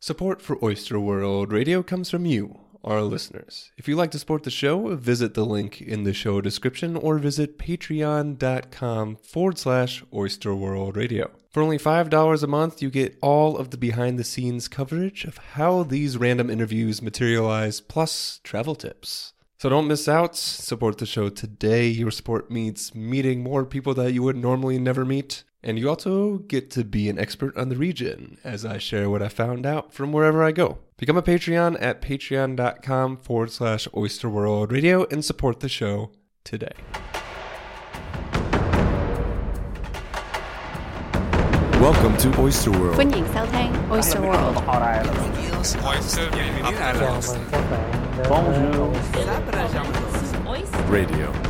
Support for Oyster World Radio comes from you, our listeners. If you'd like to support the show, visit the link in the show description or visit patreon.com forward slash Oyster World Radio. For only $5 a month, you get all of the behind the scenes coverage of how these random interviews materialize, plus travel tips. So don't miss out. Support the show today. Your support means meeting more people that you would normally never meet. And you also get to be an expert on the region as I share what I found out from wherever I go. Become a Patreon at patreon.com forward slash oyster world radio and support the show today. Welcome to Oyster World. 欢迎收听 Oyster World。 Radio.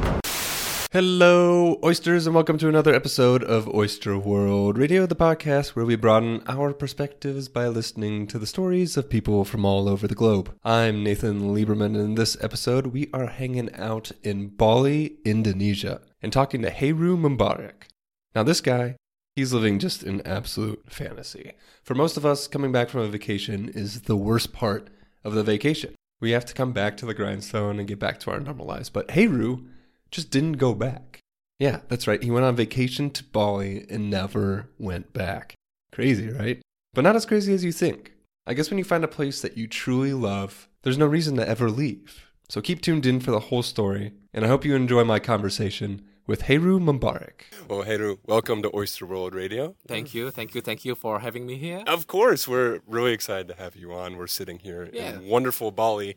Hello, oysters, and welcome to another episode of Oyster World Radio, the podcast where we broaden our perspectives by listening to the stories of people from all over the globe. I'm Nathan Lieberman, and in this episode, we are hanging out in Bali, Indonesia, and talking to Heru Mubarak. Now, this guy, he's living just an absolute fantasy. For most of us, coming back from a vacation is the worst part of the vacation. We have to come back to the grindstone and get back to our normal lives. But Heru, just didn't go back. Yeah, that's right. He went on vacation to Bali and never went back. Crazy, right? But not as crazy as you think. I guess when you find a place that you truly love, there's no reason to ever leave. So keep tuned in for the whole story, and I hope you enjoy my conversation with Heru Mubarak. Well, Heru, welcome to Oyster World Radio. Thank you, thank you, thank you for having me here. Of course, we're really excited to have you on. We're sitting here Yeah. in wonderful Bali,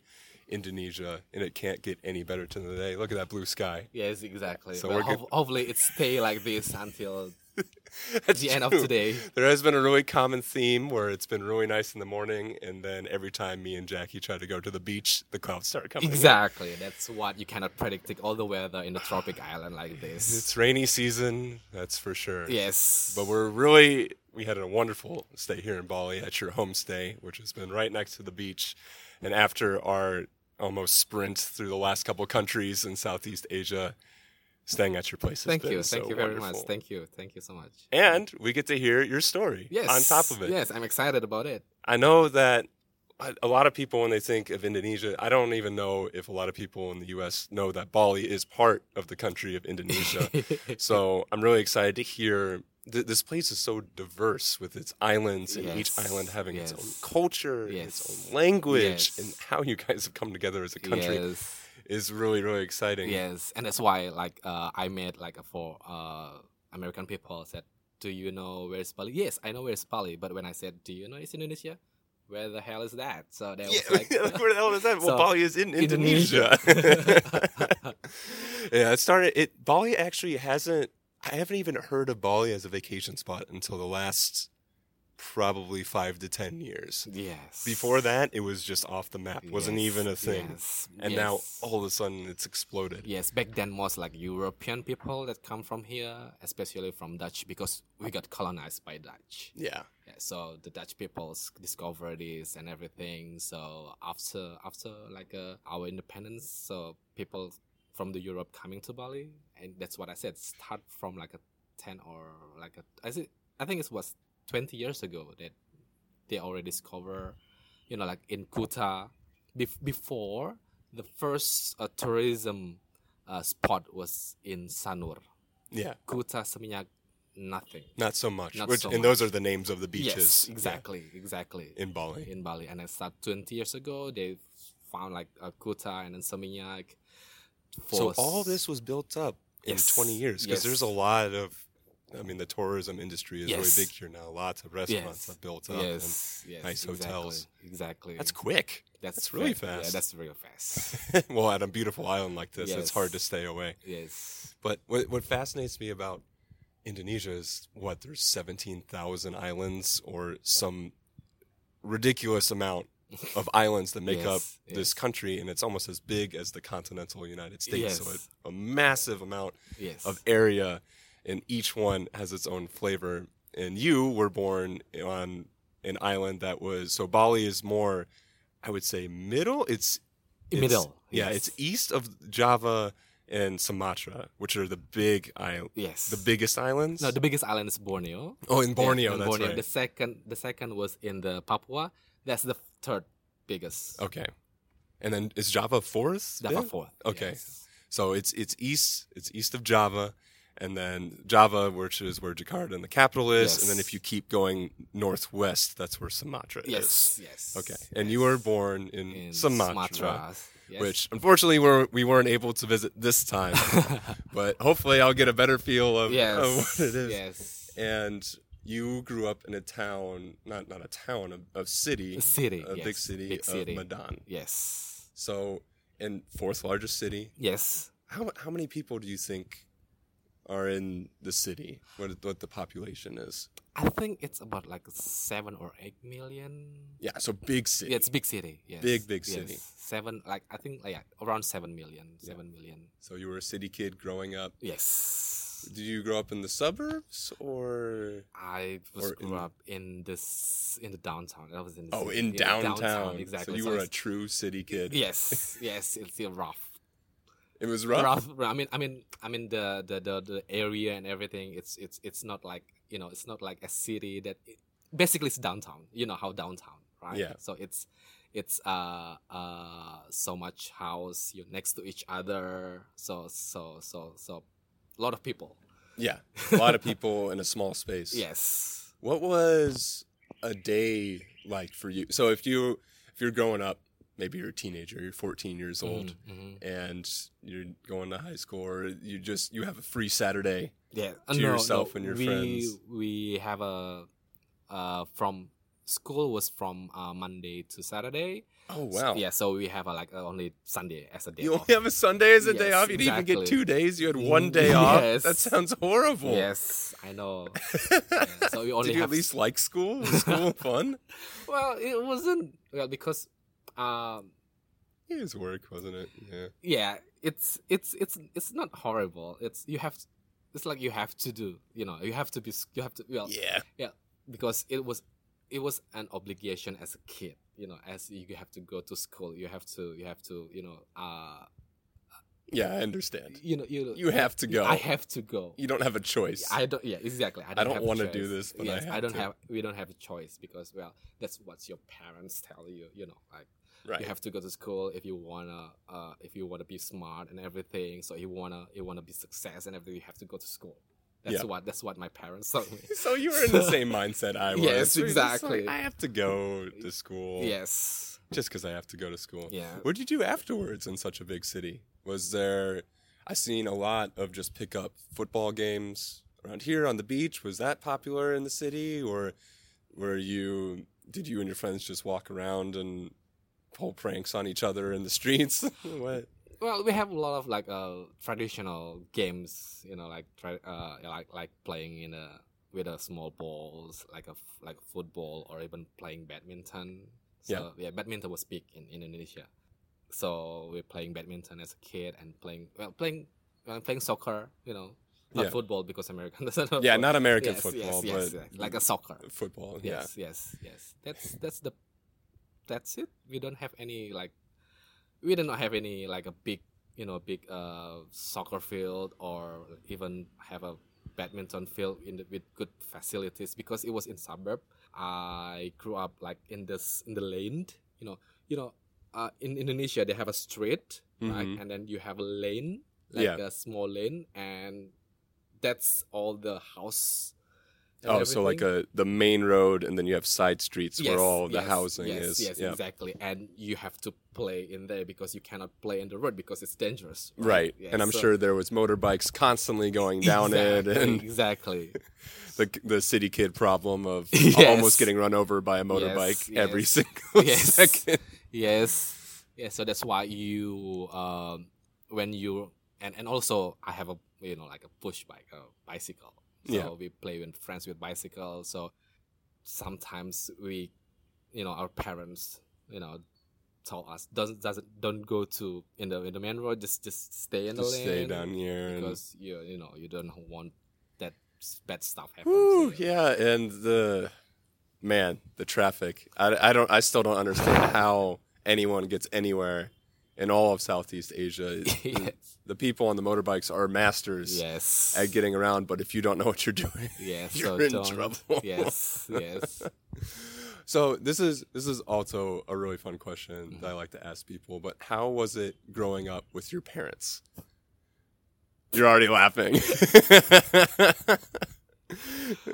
Indonesia, and it can't get any better today. Look at that blue sky. Yes, exactly. So we're good- hopefully it stay like this until the end of today. There has been a really common theme where it's been really nice in the morning, and then every time me and Jackie try to go to the beach, the clouds start coming. in. Exactly. That's what you cannot predict it, all the weather in a tropic island like this. It's rainy season, that's for sure. yes. But we're really, we had a wonderful stay here in Bali at your homestay, which has been right next to the beach. And after our almost sprint through the last couple countries in Southeast Asia, staying at your place Thank you. so Thank you very much. Thank you. Thank you so much. And we get to hear your story Yes. on top of it. Yes, I'm excited about it. I know that a lot of people, when they think of Indonesia, I don't even know if a lot of people in the U.S. know that Bali is part of the country of Indonesia. so I'm really excited to hear. Th- this place is so diverse with its islands and each island having its own yes. culture, and its own language, Yes. and how you guys have come together as a country Yes. is really, really exciting. Yes, and that's why like uh, I met like for uh, American people said, "Do you know where's Bali?" Yes, I know where's Bali, but when I said, "Do you know it's Indonesia?" Where the hell is that? So that Yeah, was like, where the hell is that? Well, So, Bali is in Indonesia. Indonesia. yeah, it started. It Bali actually hasn't. I haven't even heard of Bali as a vacation spot until the last probably five to ten years. yes. Before that, it was just off the map. wasn't Yes, even a thing. yes, And now all of a sudden, it's exploded. Yes, back then most like European people that come from here, especially from Dutch, because we got colonized by Dutch. Yeah. Yeah, so the Dutch peoples discovered this and everything. So after after like uh, our independence, so people from the Europe coming to Bali, and that's what I said. Start from like a ten or like a I think I think it was twenty years ago that they already discover, you know, like in Kuta, bef- before the first uh, tourism uh, spot was in Sanur. Yeah. Kuta, Seminyak, nothing. Not so much. Not Which so and those are the names of the beaches. Yes, yeah, exactly, exactly. in Bali. in Bali, and I start twenty years ago. They found like a Kuta and then Seminyak. So all this was built up in 20 years because there's a lot of, I mean, the tourism industry is Yes. really big here now. Lots of restaurants yes, have built up. yes, yes, nice exactly, hotels. Exactly. That's quick. That's, that's really fast. Yeah, that's real fast. well, at a beautiful island like this, it's hard to stay away. yes. But what, what fascinates me about Indonesia is what there's 17,000 islands or some ridiculous amount of islands that make up Yes, this country, and it's almost as big as the continental United States. So Yes. a, a massive amount Yes. of area, and each one has its own flavor. And you were born on an island that was so Bali is more, I would say, middle. It's, it's Middle, Yeah, yes. it's east of Java and Sumatra, which are the big island, Yes. the biggest islands. No, the biggest island is Borneo. oh, in Borneo, Yeah, in that's Borneo. right. The second, the second was in the Papua. That's the third biggest. Okay. And then is Java fourth? Java fourth. Okay. yes. So it's it's east it's east of Java, and then Java, which is where Jakarta and the capital is, and then if you keep going northwest, that's where Sumatra is. Yes. Yes. Okay. And you were born in, in Sumatra, yes. which unfortunately we're, we weren't able to visit this time, but hopefully I'll get a better feel of, yes. of what it is. Yes. And you grew up in a town, not not a town, a, a city, A city. a big city Big of Medan. Yes. So, in fourth largest city, Yes. how how many people do you think are in the city? What what the population is? I think it's about like seven or eight million. Yeah, so big city. Yeah, it's big city. Yes. Big, big Yes. city. Seven, like I think, like, yeah, around seven million. Seven million. so you were a city kid growing up. Yes. Did you grow up in the suburbs or? I was Or grew in- up in this in the downtown. I was in the Oh, city- in the downtown. exactly. So you were a true city kid. yes, yes. It's still rough. It was rough. rough. I mean, I mean, I mean the, the the the area and everything. It's it's it's not like you know, it's not like a city that basically it's downtown. You know how downtown, right? Yeah. So it's it's uh uh so much house you're next to each other. So so so so a lot of people. Yeah, a lot of people in a small space. Yes. What was a day like for you? So if you if you're growing up, maybe you're a teenager, you're 14 years old, Mhm, mhm. and you're going to high school, or you just you have a free Saturday. Yeah. to yourself and your we, friends. We have a uh from school was from uh, Monday to Saturday. Oh So- wow! yeah, so we have a, like only Sunday as a day off. You off. only have a Sunday as a day off. You didn't even get two days. You had one day off. That sounds horrible. Yes, I know. Yeah, so we only Did you have at least like school? Was school fun? well, it wasn't well because um It was work, wasn't it? Yeah. yeah, it's it's it's it's not horrible. It's you have it's like you have to do, you know, you have to be you have to well yeah, Yeah. because it was it was an obligation as a kid, you know, as you have to go to school, you have to you have to, you know, uh Yeah, I understand. you know, you You have to go. I have to go. You don't have a choice. I don't. Yeah, exactly. I I don't, don't wanna do this, but I yes, have don't to. have. We don't have a choice because well, that's what your parents tell you. You know, like right. you have to go to school if you wanna, uh, if you wanna be smart and everything. So you wanna, you wanna be success and everything. You have to go to school. That's Yeah. what. That's what my parents told me. So you were in the same mindset I was. Yes, You're like, exactly. I have to go to school. yes. Just because I have to go to school. Yeah. What did you do afterwards in such a big city? Was there? I seen a lot of just pick up football games around here on the beach. Was that popular in the city, or were you? Did you and your friends just walk around and pull pranks on each other in the streets? what? Well, we have a lot of like uh traditional games. You know, like try, uh like like playing in a with a small balls, like a f- like football or even playing badminton. So yeah, badminton was big in Indonesia. So we're playing badminton as a kid and playing well playing well, playing soccer. You know, not Yeah. football because American doesn't. know Yeah, not American yes, football, yes, yes, but like a soccer. football. Yeah. Yes, yes, yes. That's that's the that's it. We don't have any like we did not have any like a big you know big uh soccer field or even have a badminton field in the, with good facilities because it was in suburb. I grew up like in this in the lane. You know, you know, uh, in Indonesia they have a street right, Mhm. and then you have a lane like Yeah. a small lane, and that's all the house. Oh, so like a the main road, and then you have side streets Yes, where all the yes, housing yes, is. Yes, yeah. exactly. And you have to play in there because you cannot play in the road because it's dangerous. Right, Yes, and I'm so- sure there was motorbikes constantly going down it, Exactly, and exactly. the the city kid problem of almost getting run over by a motorbike every single Yes. second. yes, yes. So that's why you, um, when you and and also I have a you know like a push bike, a bicycle. So Yeah. we play with friends with bicycles. So sometimes we, you know, our parents, you know, told us doesn't doesn't don't go to in the in the main road. Just just stay in the Just lane. stay down here. And, because you you know you don't want that bad stuff happen. Whew, yeah, and the man, the traffic. I, I don't. I still don't understand how anyone gets anywhere in all of Southeast Asia. yes. The people on the motorbikes are masters Yes. at getting around, but if you don't know what you're doing, Yes. you're so in don't- trouble. Yes. Yes. So this is this is also a really fun question Mm-hmm. that I like to ask people. But how was it growing up with your parents? You're already laughing.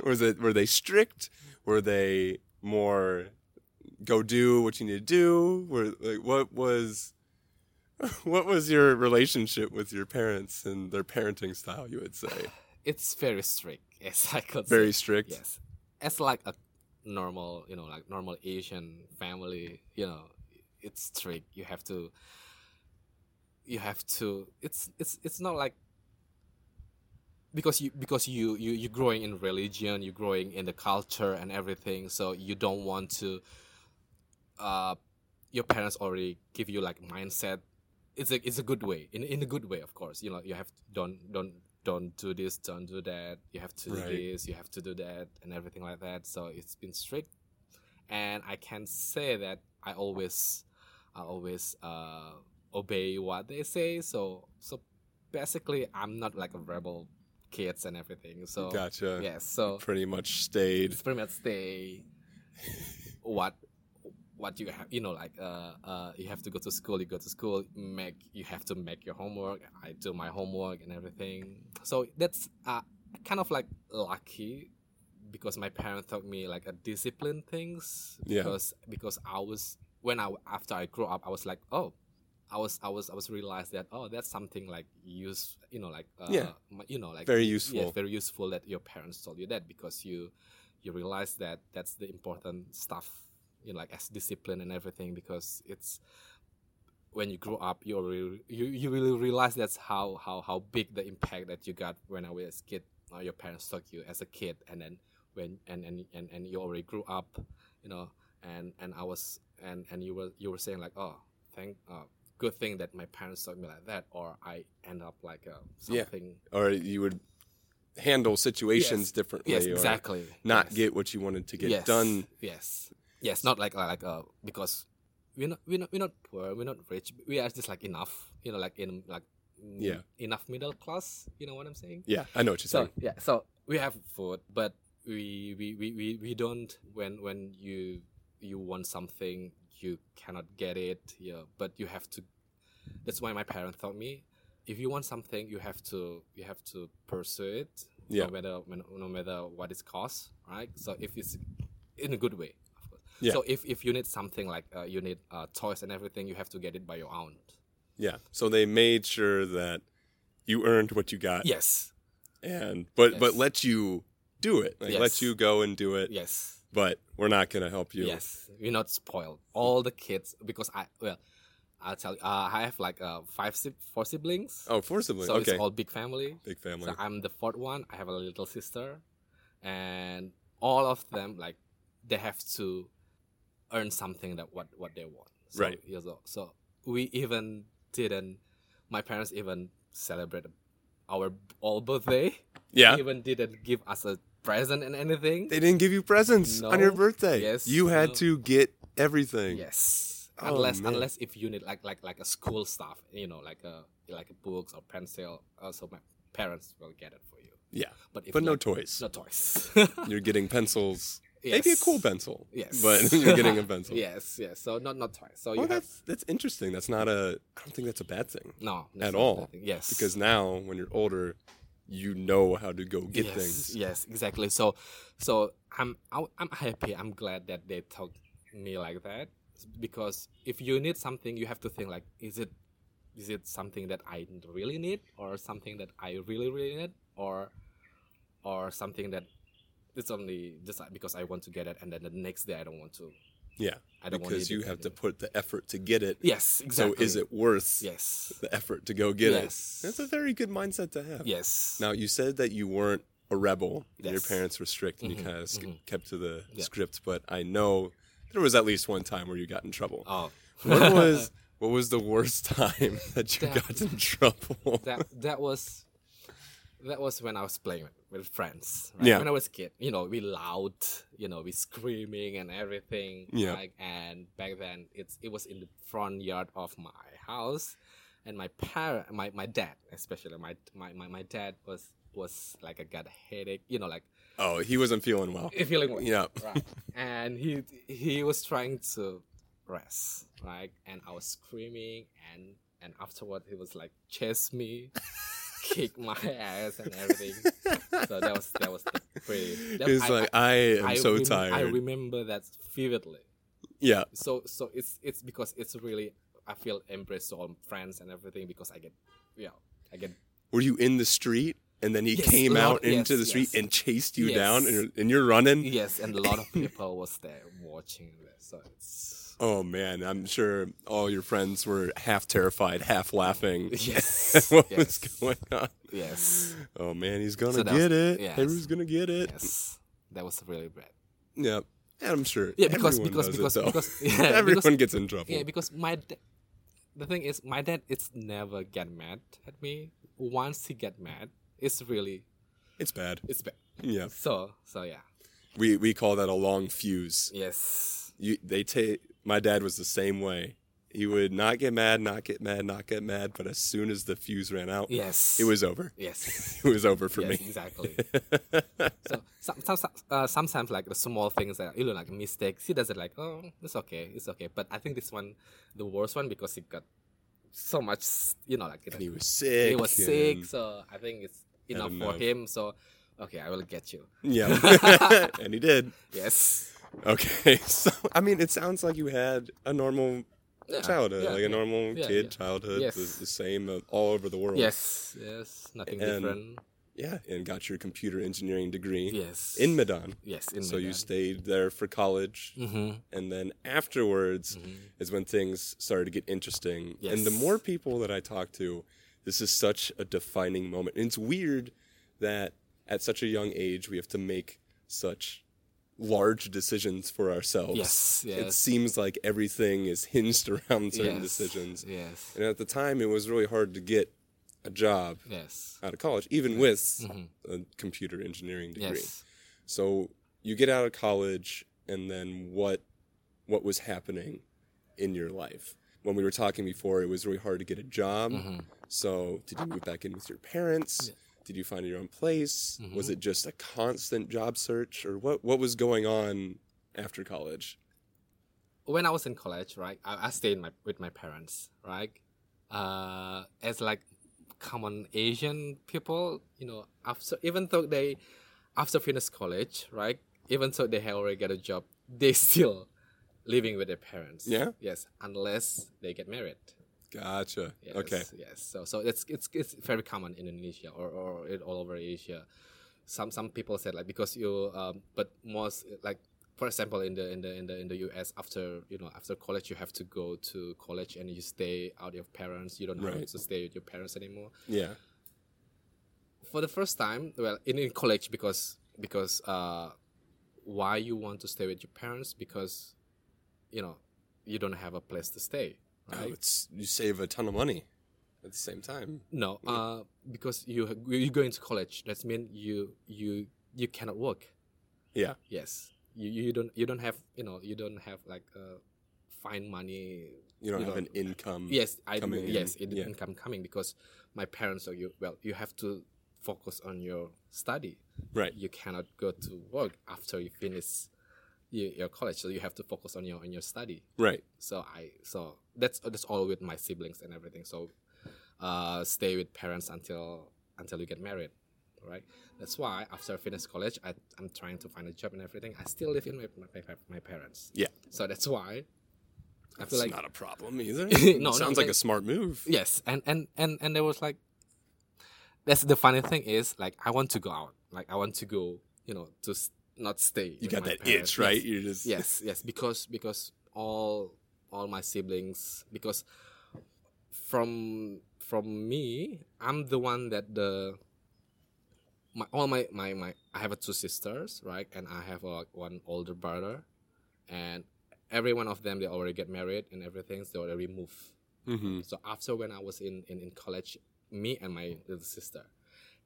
was it were they strict? Were they more go do what you need to do? Were like what was what was your relationship with your parents and their parenting style? You would say It's very strict, yes, I could very say. strict. Yes, as like a normal, you know, like normal Asian family, you know, it's strict. You have to, you have to. It's it's it's not like because you because you you you're growing in religion, you're growing in the culture and everything, so you don't want to. Uh, your parents already give you like mindset. It's a it's a good way in in a good way, of course. You know, you have to, don't don't don't do this, don't do that. You have to Right. do this, you have to do that, and everything like that. So it's been strict, and I can say that I always, I always uh, obey what they say. So so basically, I'm not like a rebel kids and everything. So Gotcha. yes, so Pretty much stayed. it's pretty much stay what what you have you know like uh uh you have to go to school you go to school make you have to make your homework i do my homework and everything so that's uh kind of like lucky because my parents taught me like a discipline things Yeah. because because i was when i after i grew up i was like oh I was, I was, I was realized that oh, that's something like use, you know, like uh, Yeah. you know, like Very yeah, useful. very useful that your parents told you that because you you realize that that's the important stuff you know like as discipline and everything because it's when you grow up you really, you you really realize that's how how how big the impact that you got when I was a kid or your parents taught you as a kid and then when and and and, and you already grew up you know and and I was and and you were you were saying like oh thank uh good thing that my parents taught me like that or I end up like uh, Yeah. or you would handle situations Yes. differently yes exactly not Yes. get what you wanted to get yes. done Yes, yes, not like like uh because we're not we're not we're not poor, we're not rich. We are just like enough, you know, like in like mm, Yeah. enough middle class. You know what I'm saying? yeah i know what you're So saying yeah, so we have food, but we we, we, we, we don't when when you you want something you cannot get it. Yeah, but you have to. That's why my parents taught me. If you want something, you have to you have to pursue it, Yeah. no matter no matter what it costs, right? So if it's in a good way. Yeah. So if, if you need something like uh, you need uh, toys and everything, you have to get it by your own. yeah so they made sure that you earned what you got Yes, and but but let you do it like let you go and do it yes. but we're not gonna help you Yes, we're not spoiled. All the kids, because I well, I'll tell you, uh, I have like uh, five si- four siblings. oh forcibly so okay it's all big family. big family So I'm the fourth one. I have a little sister, and all of them like they have to earn something that what what they want. So, Right. yeah, So, so we even didn't. My parents even celebrate our all birthday. yeah They even didn't give us a present and anything. they didn't give you presents on your birthday Yes, you had no. to get everything Yes. Oh, unless man. unless if you need like like like a school stuff, you know, like a like a books or pencil, also uh, my parents will get it for you. yeah But if but no toys no toys. you're getting pencils maybe a cool pencil yes, but you're getting a pencil yes, yes. So not not toys. So Oh, have that's that's interesting. That's not a. I don't think that's a bad thing no at all. Yes, Because now, when you're older, you know how to go get yes, things. Yes, exactly. So so I'm I'm happy. I'm glad that they taught me like that because if you need something, you have to think like, is it is it something that I really need or something that I really really need or or something that it's only just because I want to get it and then the next day I don't want to. Yeah, I don't because you have to put the effort to get it. Yes, exactly. So is it worth Yes. the effort to go get it? Yes. it? That's a very good mindset to have. Yes. Now you said that you weren't a rebel. and Your Mm-hmm. parents were strict, and you kind of kept to the Yeah. script. But I know there was at least one time where you got in trouble. Oh. What was what was the worst time that you That- got in trouble? that that was that was when I was playing with, friends. Right? Yeah. When I was a kid, you know, we loud, you know, we screaming and everything. Yeah. Like, and back then, it's it was in the front yard of my house, and my parent, my, my dad, especially my, my my my dad was was like I got a headache. You know, like Oh, he wasn't feeling well. feeling well. Yeah. Right. and he he was trying to rest, right? And I was screaming, and and afterward he was like chase me, kick my ass and everything. so that was that was pretty. that- He's I- like, I, am so rem- tired. I remember that vividly. yeah. So so it's it's because it's really I feel embraced all friends and everything because I get yeah I get Were you in the street and then he Yes, came lot- out into yes, the street yes. and chased you down and you're, and you're running? yes and a lot of people was there watching this so it's Oh man, I'm sure all your friends were half terrified, half laughing. yes what yes, was going on? yes Oh man, he's gonna So get was- it. yes. Heru's gonna get it. yes that was really bad Yeah. And I'm sure. Yeah, because- because- it, because- though. because- yeah, everyone because- gets in trouble. yeah because my da- the thing is my dad is never get mad at me once he get mad it's really it's bad. it's bad Yeah. so so yeah We we call that a long fuse. yes You they take my dad was the same way. He would not get mad, not get mad, not get mad, but as soon as the fuse ran out, yes it was over. yes It was over for yes, me. exactly. so some, some, some- uh, sometimes like the small things that you know like mistakes, he does it like oh it's okay, it's okay. But I think this one, the worst one because he got so much, you know, like And he was sick. he was sick. So I think it's enough, enough. for him. So okay, I will get you. Yeah. and he did. Yes. Okay. So I mean it sounds like you had a normal Yeah, childhood, yeah, like a yeah, normal yeah, kid yeah. childhood, Yes. the, the same uh, all over the world. Yes. Yes. Nothing And- different. Yeah, and got your computer engineering degree Yes. in Medan. yes. In so you stayed there for college, Mm-hmm. and then afterwards is when things started to get interesting. And the more people that I talk to, this is such a defining moment. And it's weird that at such a young age we have to make such large decisions for ourselves. Yes, It seems like everything is hinged around certain yes. decisions. Yes. And at the time it was really hard to get a job Yes. out of college, even with mm-hmm. a computer engineering degree. Yes. So you get out of college, and then what? What was happening in your life? When we were talking before, it was really hard to get a job. Mm-hmm. So did you move back in with your parents? Did you find your own place? Was it just a constant job search, or what? What was going on after college? when I was in college, right, I, I stayed my, with my parents, right? Uh, as like common Asian people, you know, after even though they after finish college, right, even though they have already get a job, they still living with their parents. Yeah? Yes, unless they get married. Gotcha. Yes, Okay. Yes. So so it's it's it's very common in Indonesia or or it all over Asia. Some some people said like because you um but most like for example in the in the in the in the US after you know after college you have to go to college and you stay out of your parents you don't have to stay with your parents anymore Yeah. for the first time well in, in college because because uh why you want to stay with your parents because you know you don't have a place to stay Oh, it's you save a ton of money at the same time. No, uh, because you you going to college. That means you you you cannot work. Yeah. Yes, you, you don't you don't have you know you don't have like uh, fine money. You don't You have don't- an income. Yes, I in, yes in, yeah. income coming because my parents are you well you have to focus on your study. Right. You cannot go to work after you finish your, your college, so you have to focus on your on your study Right. so I so that's that's all with my siblings and everything. So uh, stay with parents until until you get married, right? That's why after I finish college, I I'm trying to find a job and everything. I still live in with my my, my parents. Yeah. So that's why I feel like not a problem either. No, no, sounds like like- a smart move. yes, and and and and there was like that's the funny thing is like I want to go out, like I want to go, you know, to not stay. You got that parents. itch, right? Yes. You're just yes yes because because all all my siblings because from from me i'm the one that the my all my my, my i have a two sisters right and i have a, one older brother and every one of them they already get married and everything so they already move hmm so after when i was in, in in college me and my little sister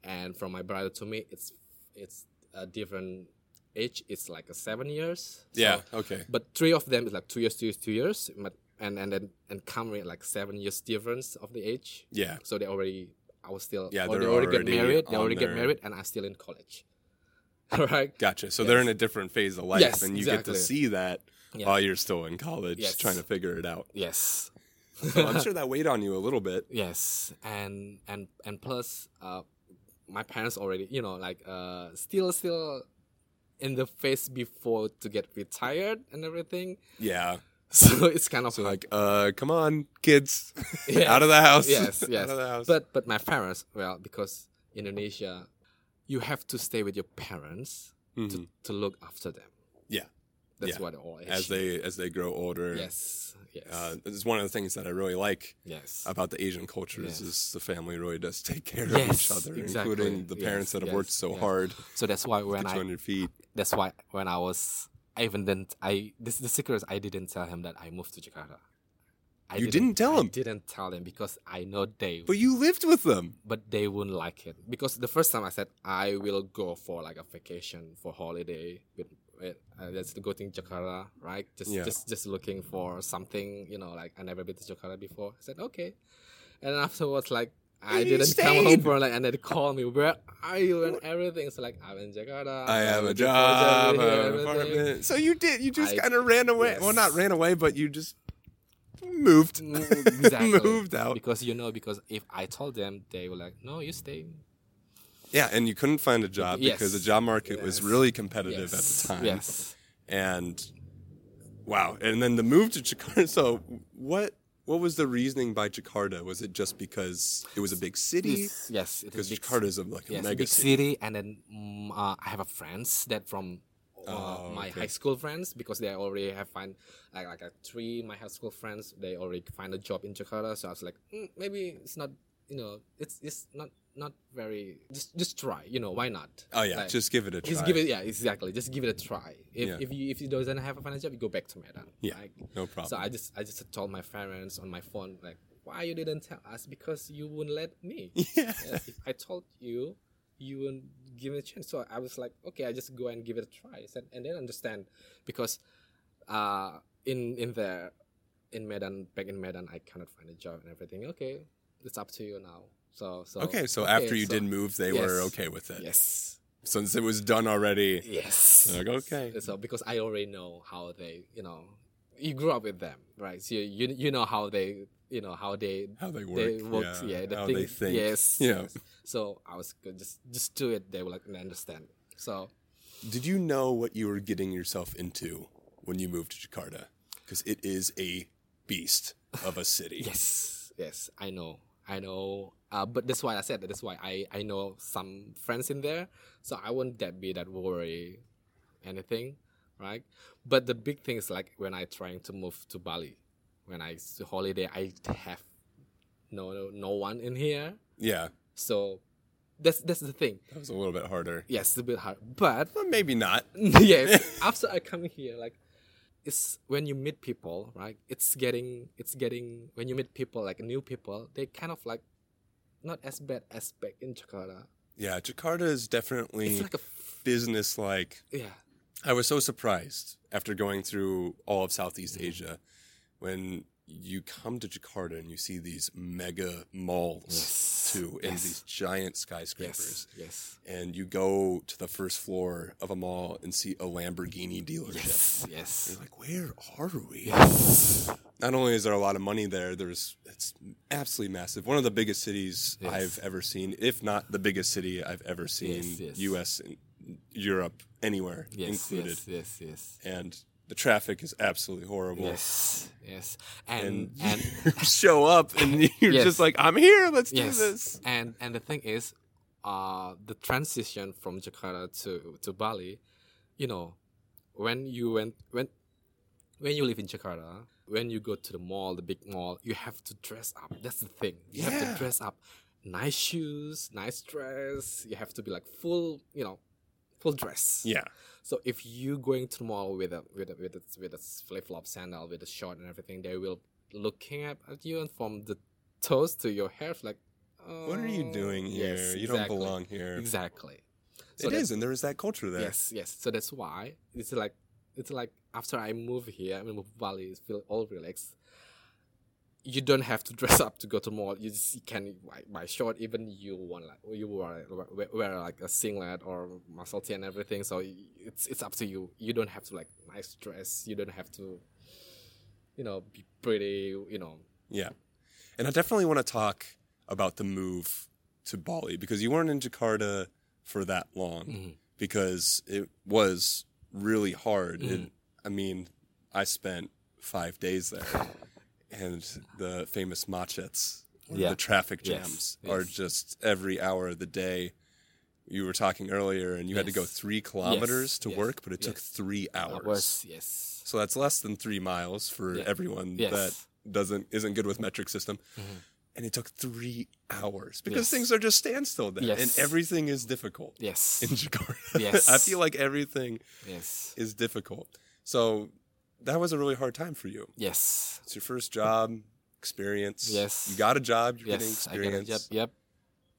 and from my brother to me it's it's a different age it's like a seven years So- Yeah. Okay. but three of them is like two years, two years, two years, but, and and then and come with like seven years difference of the age. Yeah. So they already, I was still, Yeah, they're already, get married. They already get married, and I'm still in college. All right. Gotcha. So they're in a different phase of life, Yes, and you get to see that Yeah. while you're still in college, Yes. trying to figure it out. Yes. So I'm sure that weighed on you a little bit. Yes, and and and plus, uh, my parents already, you know, like uh, still still in the face before to get retired and everything. Yeah. So it's kind of So like, uh, come on, kids, Yes, out of the house. Yes, yes. out of the house. But but my parents, well, because Indonesia, you have to stay with your parents to, Mhm. to look after them. yeah, That's Yeah. what all is. as they as they grow older. Yes. Yes. Uh, it's one of the things that I really like yes. about the Asian cultures Yes. is the family really does take care of each other, exactly. including the parents Yes, that have yes, worked so yes. hard so that's why when to I feet. That's why when I was I even didn't I this the secret is I didn't tell him that I moved to Jakarta. I You didn't tell I him? didn't tell him because I know they But you lived with them. but they wouldn't like it because the first time I said I will go for like a vacation for holiday with, with uh, let's go to Jakarta, right? Just Yeah. just just looking for something, you know, like I never been to Jakarta before. I said okay, and afterwards like I didn't come home stayed. for like and they call me where are you and everything. So like I'm in Jakarta. I have a job, I have an apartment. So you did. You just kind of ran away. Well, not ran away, but you just moved. Exactly. moved out. because you know because if I told them they were like no you stay Yeah, and you couldn't find a job Yes. because the job market was really competitive yes. at the time. yes And wow, and then the move to Jakarta. So what? What was the reasoning by Jakarta? Was it just because it was a big city? Yes it is Because Jakarta is a, like a yes, mega big city. city, and then mm, uh, I have a friends that from uh, Oh, my high school friends because they already have find like like uh, three my high school friends they already find a job in Jakarta so I was like mm, maybe it's not you know it's it's not not very just just try you know why not Oh yeah, Like, just give it a try. just give it yeah exactly just give it a try if Yeah. if you if you doesn't have a final job you go back to Medan Yeah, Like, no problem. so I just I just told my parents on my phone like why you didn't tell us because you wouldn't let me Yeah. If I told you, you wouldn't give it a chance. So I was like, okay, I just go and give it a try. Said, and then understand because uh, in in there in Medan back in Medan, I cannot find a job and everything. Okay, it's up to you now. So so okay, so after you so- did move, they were okay with it. Yes. Since it was done already. Yes. Like, okay. So because I already know how they, you know, you grew up with them, right? So you you, you know how they, you know how they How they work. they work, yeah. yeah, the how thing, they think. Yes. Yeah. yes. So I was good, just just do it. They were like, "I understand. So Did you know what you were getting yourself into when you moved to Jakarta? Because it is a beast of a city. yes, yes, I know, I know. Uh, but that's why I said that. That's why I I know some friends in there, so I wouldn't that be that worry, anything, right? But the big thing is like when I trying to move to Bali, when I holiday, I have no no, no one in here, Yeah, so that's that's the thing. that was a little bit harder. Yes, it's a bit hard, but Well, maybe not. yes after i come here like it's when you meet people right it's getting it's getting when you meet people like new people they kind of like not as bad as back in jakarta Yeah, Jakarta is definitely it's like a f- business like. yeah I was so surprised after going through all of Southeast Mm-hmm. Asia when you come to Jakarta and you see these mega malls Yes. Too and Yes. these giant skyscrapers. yes yes And you go to the first floor of a mall and see a Lamborghini dealership. yes yes You're like, where are we? yes Not only is there a lot of money there, there's it's absolutely massive. One of the biggest cities Yes. I've ever seen, if not the biggest city I've ever seen. U.S. and Europe, anywhere included. yes yes yes And the traffic is absolutely horrible. yes yes and And, and, you show up and you're Yes. just like, I'm here. Let's yes do this. and and the thing is uh the transition from jakarta to to bali you know when you went when when you live in jakarta when you go to the mall the big mall you have to dress up that's the thing you have to dress up nice shoes nice dress you have to be like full you know full dress Yeah. so if you going to the mall with a with a with a, with a flip flop sandal with a short and everything, they will looking at, at you and from the toes to your hair, like, What are you "Oh, doing here? yes, you don't belong here. Exactly. It that- is, and there is that culture there. Yes, yes. So that's why it's like it's like after I move here, I move to Bali, feel all relaxed. You don't have to dress up to go to mall. You just you can buy, buy short. Even you want like you wear, wear, wear like a singlet or muscle tee and everything. So it's it's up to you. You don't have to like nice dress. You don't have to, you know, be pretty. You know. Yeah. And I definitely want to talk about the move to Bali because you weren't in Jakarta for that long Mm-hmm. because it was really hard. Mm-hmm. It, I mean, I spent five days there and the famous macets, or Yeah. the traffic Yes, jams are yes. just every hour of the day. You were talking earlier and you had to go three kilometers to yes, work, but it took three hours. Hours, yes. So that's less than three miles for Yeah. everyone Yes. Mm-hmm. that doesn't isn't good with metric system. And it took three hours because Yes. things are just standstill there, and everything is difficult Yes. in Jakarta. Yes. I feel like everything yes. is difficult. So that was a really hard time for you. Yes. It's your first job experience. Yes. you got a job. You're getting Yes. I get experience. it. Yep. Yep.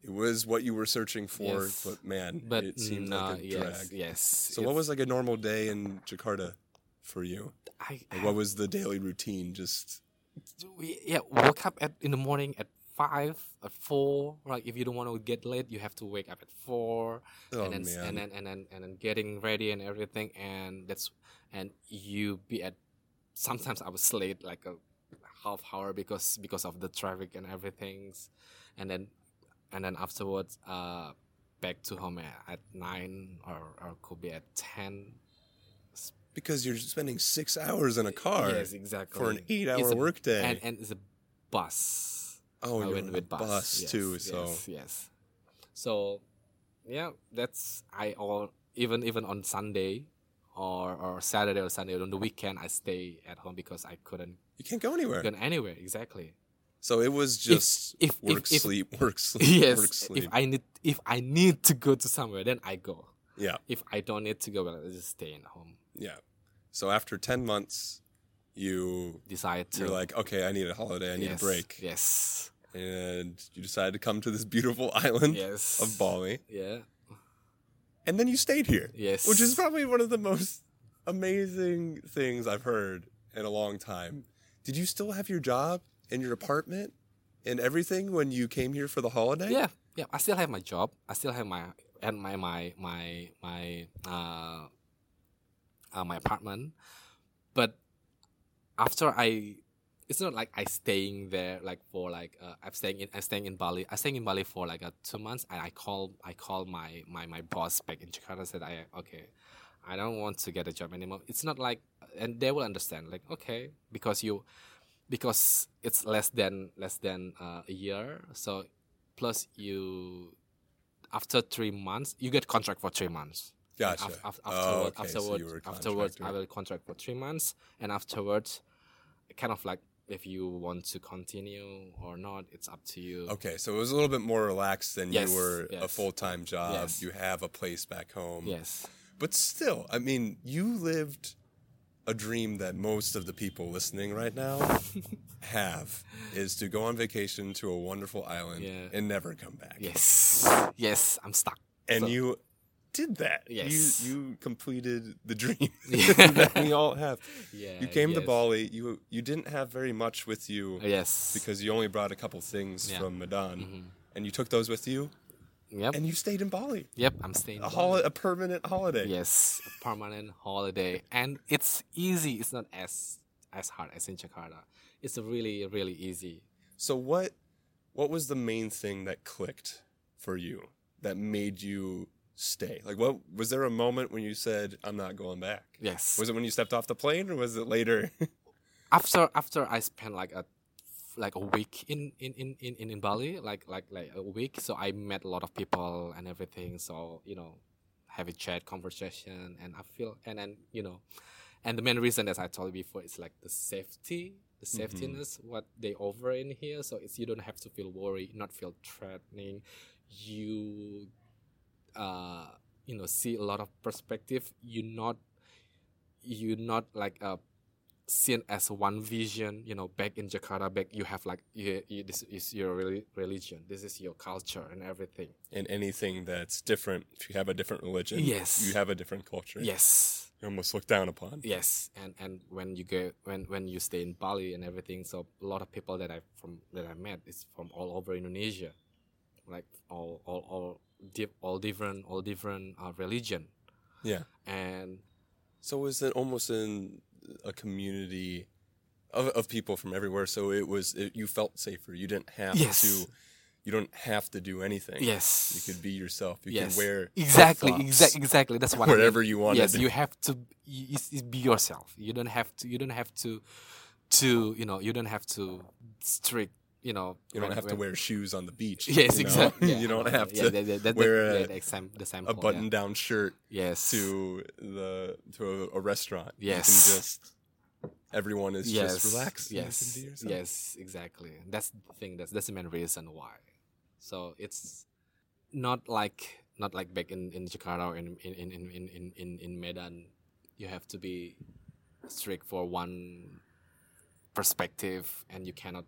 It was what you were searching for, Yes. but man, But it seemed no, like a yes, drag. yes. So what was like a normal day in Jakarta for you? I? Like, what was the daily routine? Just we yeah woke up at in the morning at five at four like if you don't want to get late you have to wake up at four Oh, and then and then and then and then getting ready and everything and that's and you be at sometimes I was late like a half hour because because of the traffic and everything and then and then afterwards uh back to home at, at nine or, or could be at ten. Because you're spending six hours in a car yes exactly. for an eight-hour workday. and and it's a bus oh, I went with bus, bus yes, too. So yes, yes. So, yeah, that's I all even even on Sunday, or or Saturday or Sunday on the weekend I stay at home because I couldn't you can't go anywhere. go anywhere exactly. So it was just if- if- work, if- sleep, work, sleep, yes, work, sleep. if I need if I need to go to somewhere, then I go. yeah, If I don't need to go, well, I just stay at home. yeah. So after ten months, you Decide to you're like, okay, I need a holiday. I need yes, a break, Yes, and you decided to come to this beautiful island yes, of Bali, Yeah, and then you stayed here. yes, which is probably one of the most amazing things I've heard in a long time. Did you still have your job and your apartment and everything when you came here for the holiday? Yeah, yeah. I still have my job. I still have my and my my my my uh, uh my apartment. But after I, it's not like I staying there like for like uh, I'm staying in I'm staying in Bali. I staying in Bali for like uh, two months. And I call I call my my my boss back in Jakarta. Said I okay. I don't want to get a job anymore. It's not like, and they will understand. Like, okay, because you, because it's less than less than uh, a year. So plus you after three months you get contract for three months Gotcha. af- af- Oh, afterward, so afterwards you were a afterwards i will contract for three months and afterwards kind of like if you want to continue or not it's up to you Okay, so it was a little bit more relaxed than Yes, you were a full time job. Yes. You have a place back home. yes But still, I mean, you lived a dream that most of the people listening right now have is to go on vacation to a wonderful island Yeah. and never come back. yes yes i'm stuck and So- you did that. Yes. You you completed the dream Yeah. that we all have. yeah You came to. Bali. You you didn't have very much with you yes because you only brought a couple things Yeah. from Medan, Mhm. and you took those with you, yep and you stayed in Bali. yep i'm staying A in hol- Bali. a permanent holiday. Yes, a permanent holiday, and it's easy. It's not as as hard as in Jakarta. It's really really easy. So what what was the main thing that clicked for you that made you stay? Like what was there a moment when you said I'm not going back? Yes. Was it when you stepped off the plane or was it later? after after I spent like a like a week in in, in, in, in Bali, like like like a week. So I met a lot of people and everything. So you know, have a chat conversation, and I feel and then you know, and the main reason as I told you before is like the safety, the mm-hmm. safetyness what they offer in here. So it's you don't have to feel worried, not feel threatening. You, uh, you know, see a lot of perspective. You not, you not like uh seen as one vision you know back in jakarta back you have like you, you, this is your reli- religion this is your culture and everything and anything that's different, if you have a different religion, Yes. you have a different culture. yes You're almost looked down upon. Yes, and and when you go when when you stay in Bali and everything, so a lot of people that I from that I met is from all over Indonesia, like all all all all different all different uh, religion, Yeah. and So was it almost in a community of, of people from everywhere? So it was it, you felt safer. You didn't have Yes. to. You don't have to do anything. yes, You could be yourself. You yes, can wear exactly exactly exactly. That's what I mean. you want. Yes, you have to you, you be yourself. You don't have to. You don't have to. To you know, you don't have to strict. You know, You don't when- have to wear shoes on the beach. Yes, you know? exactly. Yeah. you don't have Yeah, to that- that- that- wear a, the exam- a yeah. button-down shirt Yes. to the to a, a restaurant. You can Yes. just everyone is yes. just relaxed. Yes. can be yourself. Yes. Exactly. That's the thing. That's that's the main reason why. So it's not like not like back in, in Jakarta or in in, in, in, in, in, in Medan. You have to be strict for one perspective, and you cannot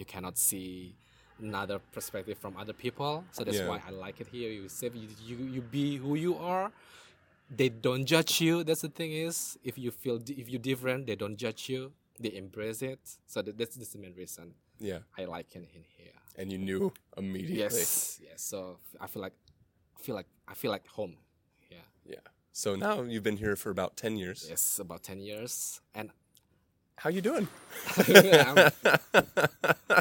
you cannot see another perspective from other people. So that's Yeah. why I like it here. You say you, you you be who you are. They don't judge you. That's the thing is, if you feel if you're different, they don't judge you. They embrace it. So that, that's, that's the main reason Yeah, I like it in here. and you knew immediately. Yes, yes. So I feel like I feel like I feel like home. Yeah. Yeah. So now you've been here for about ten years. Yes, about ten years, and How you doing?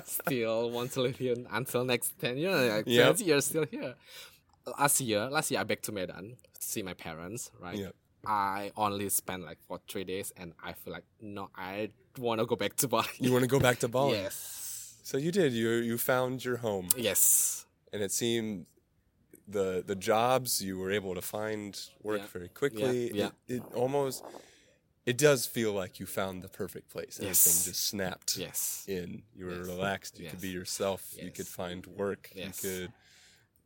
Still want to live here until next ten years. Like Yep. ten years still here. Last year, last year I back to Medan to see my parents. Right. Yep. I only spent like for three days, and I feel like no, I want to go back to Bali. You want to go back to Bali? Yes. So you did. You you found your home, Yes. and it seemed the the jobs you were able to find work Yeah. very quickly. Yeah, It, it almost it does feel like you found the perfect place. Yes. Everything just snapped Yes. in. You were Yes. relaxed. You could be Yes. yourself. You could find work. Yes. You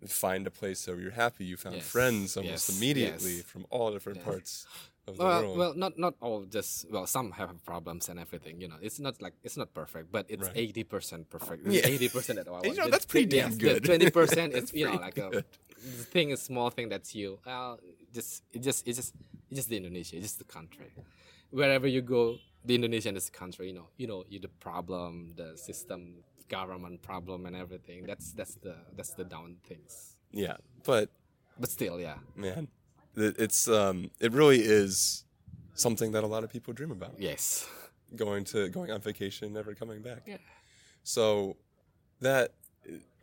could find a place where you're happy. You found Yes. friends almost Yes. immediately Yes. from all different Yes. parts of the well, world. well, not not all. Just well, some have problems and everything. You know, it's not like it's not perfect, but it's Right. eighty percent perfect. Yeah. Eighty percent at all. You know, that's pretty damn good. Twenty percent is you know like a the thing is small thing that's you. Well, just it just it's just it's just the Indonesia, it's just the country. Wherever you go, the Indonesian is the country. You know, you know, you the problem, the system, government problem, and everything. That's that's the that's the down things. yeah, but But still, yeah. man, it's um, it really is something that a lot of people dream about. Yes. Going to going on vacation, never coming back. Yeah. So that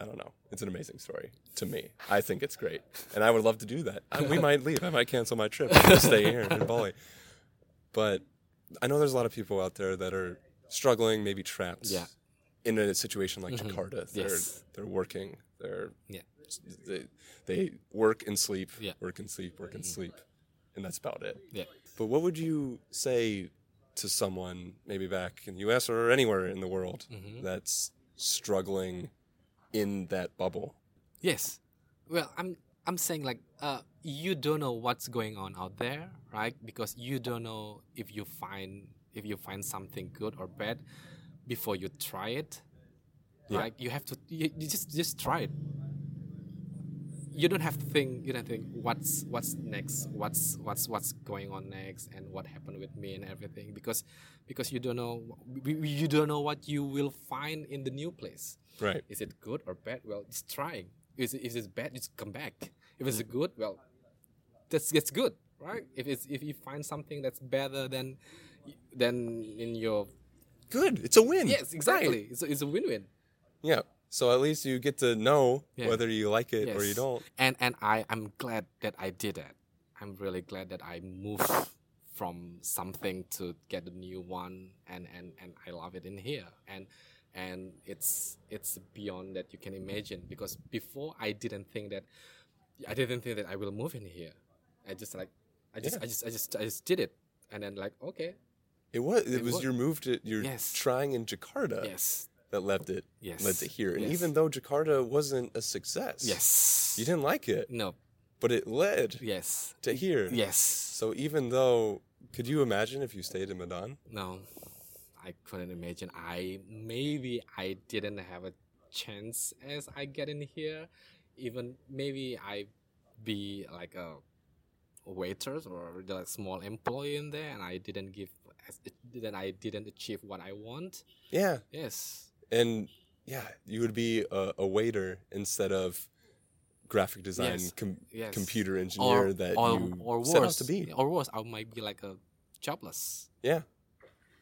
I don't know. It's an amazing story to me. I think it's great, and I would love to do that. I, we might leave. I might cancel my trip and stay here in Bali. But I know there's a lot of people out there that are struggling, maybe trapped. Yeah. In a situation like Jakarta, they're Yes. they're working. They're Yeah. they they work and sleep. Yeah. Work and sleep. Work and sleep, and that's about it. Yeah. But what would you say to someone maybe back in the US or anywhere in the world Mm-hmm. that's struggling in that bubble? Yes. Well, I'm I'm saying like uh you don't know what's going on out there, right? Because you don't know if you find if you find something good or bad before you try it. Yeah. Right? You have to you, you just just try it. You don't have to think you don't think what's what's next, what's what's what's going on next and what happened with me and everything because because you don't know you don't know what you will find in the new place. Right. Is it good or bad? Well, it's trying. Is it, is it, bad, just come back. If it's good, well, that's that's good, right? If it's if you find something that's better than than in your Good. It's a win. yes, exactly. Right. It's a, it's a win-win. Yeah. So at least you get to know Yeah. whether you like it or you don't. And and I I'm glad that I did that. I'm really glad that I moved from something to get a new one, and and and I love it in here. And and it's it's beyond that you can imagine because before I didn't think that I didn't think that I will move in here. I just like I just Yeah. I just I just I just did it, and then like okay It was it, It was was. your move to your Yes. trying in Jakarta yes that led it Yes. led to here. And Yes. even though Jakarta wasn't a success. yes You didn't like it, no but it led yes to here. yes So even though could you imagine if you stayed in Medan? No, I couldn't imagine. I maybe I didn't have a chance as I get in here. Even maybe I be like a waiters or like, small employee in there, and I didn't give, then I didn't achieve what I want. Yeah. Yes, And yeah, you would be a, a waiter instead of graphic design Yes, com- yes. computer engineer that or, you or set out to be. or worse, I might be like a jobless. Yeah.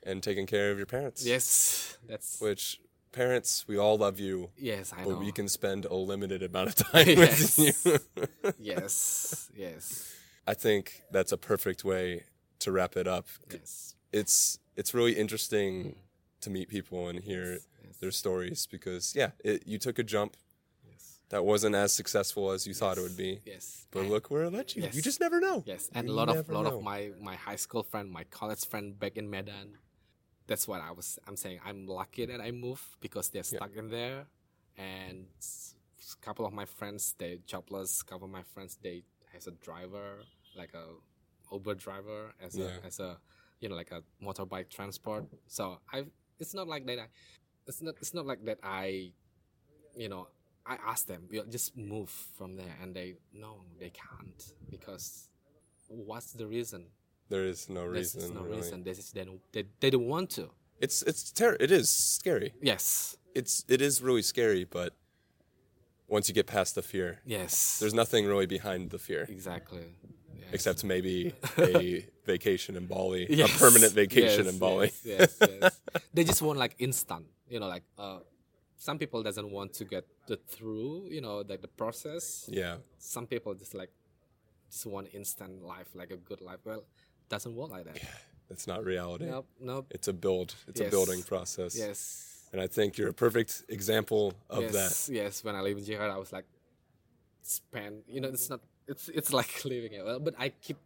And taking care of your parents. Yes, that's Which parents, we all love you, yes, I but know. But we can spend a limited amount of time Yes. with you. yes, yes, I think that's a perfect way to wrap it up. yes, It's it's really interesting to meet people and hear yes, their stories because yeah, it, you took a jump that wasn't as successful as you thought it would be. yes. But And- look where it led you. Yes. You just never know. Yes, and You a lot of lot know. of my my high school friend, my college friend back in Medan. That's what I was. I'm saying I'm lucky that I moved because they're Yeah. stuck in there, and a couple of my friends they jobless. couple of my friends they has a driver like a Uber driver as Yeah. a as a you know like a motorbike transport. So I it's not like that. I, it's not it's not like that. I you know I asked them, you know, just move from there, and they no, they can't because what's the reason? There is no There's reason. There's no really. reason. They just they don't, they, they don't want to. It's it's ter- It is scary. Yes, It's it is really scary, but once you get past the fear, yes, there's nothing really behind the fear exactly. Yes. except maybe a vacation in Bali, Yes, a permanent vacation yes, in Bali. Yes, yes, yes. they just want like instant. You know, like uh, some people doesn't want to get the through. You know, like the process. Yeah, Some people just like just want instant life, like a good life. Well, doesn't work like that. that's not reality. Nope, nope. It's a build. It's a building process. Yes. And I think you're a perfect example of yes, that. Yes, when I live in Jakarta, I was like, spend. You know, it's not. It's it's like living it. Well, but I keep.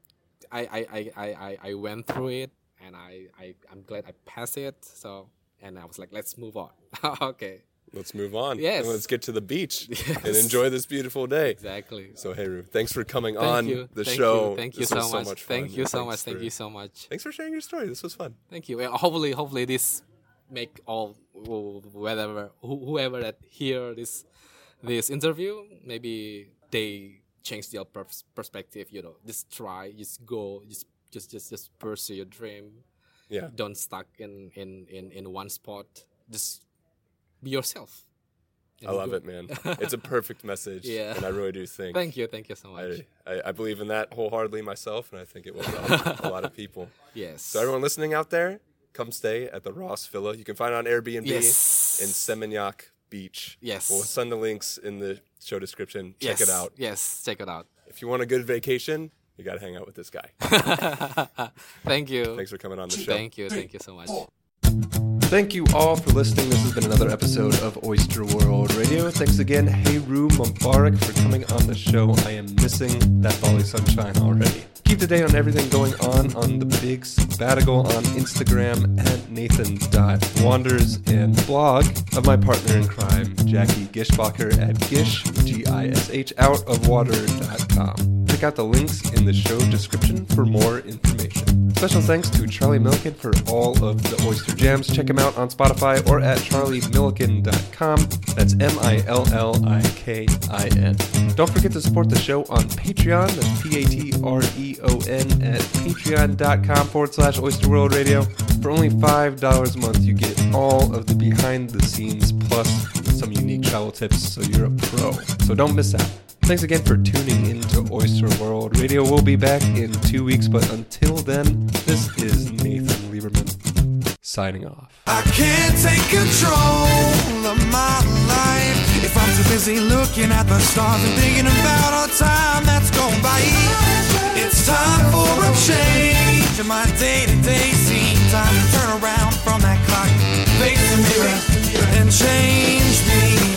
I I, I, I, I I went through it, and I, I I'm glad I passed it. So and I was like, let's move on. okay. Let's move on. Yes. And let's get to the beach and enjoy this beautiful day. Exactly. So, Heru, thanks for coming Thank on you. the Thank show. You. Thank you so much. fun. Thank you so much. Thank you so much. Thanks for sharing your story. This was fun. Thank you. Well, hopefully, hopefully this make all whatever whoever that hear this this interview, maybe they change their pers- perspective. You know, just try, just go, just just just just pursue your dream. Yeah. Don't stuck in in in in one spot. Just be yourself. I love it, man. It's a perfect message. Yeah. And I really do think Thank you. Thank you so much. I, I, I believe in that wholeheartedly myself, and I think it will help a lot of people. yes. So, everyone listening out there, come stay at the Ross Villa. You can find it on Airbnb Yes. in Seminyak Beach. Yes. We'll send the links in the show description. Check yes. it out. Yes. Check it out. If you want a good vacation, you got to hang out with this guy. Thank you. Thanks for coming on the show. Thank you. Thank you so much. Thank you all for listening. This has been another episode of Oyster World Radio. Thanks again, Heru Mubarak, for coming on the show. I am missing that Bali sunshine already. Keep the day on everything going on on the big sabbatical on Instagram at Nathan.wanders and blog of my partner in crime, Jackie Gishbacher at Gish, G-I-S-H, out of water.com. Check out the links in the show description for more information. Special thanks to Charlie Millikin for all of the Oyster Jams. Check him out on Spotify or at charliemillikin.com. That's M I L L I K I N. Don't forget to support the show on Patreon. That's P A T R E O N at patreon.com forward slash Oyster World Radio. For only $5 a month, you get all of the behind the scenes plus some unique travel tips so you're a pro. So don't miss out. Thanks again for tuning into Oyster World Radio. We'll be back in two weeks, but until then, this is Nathan Lieberman signing off. I can't take control of my life if I'm too busy looking at the stars and thinking about all time that's gone by. It's time for a change in my day-to-day scene. Time to turn around from that clock, face the mirror, and change.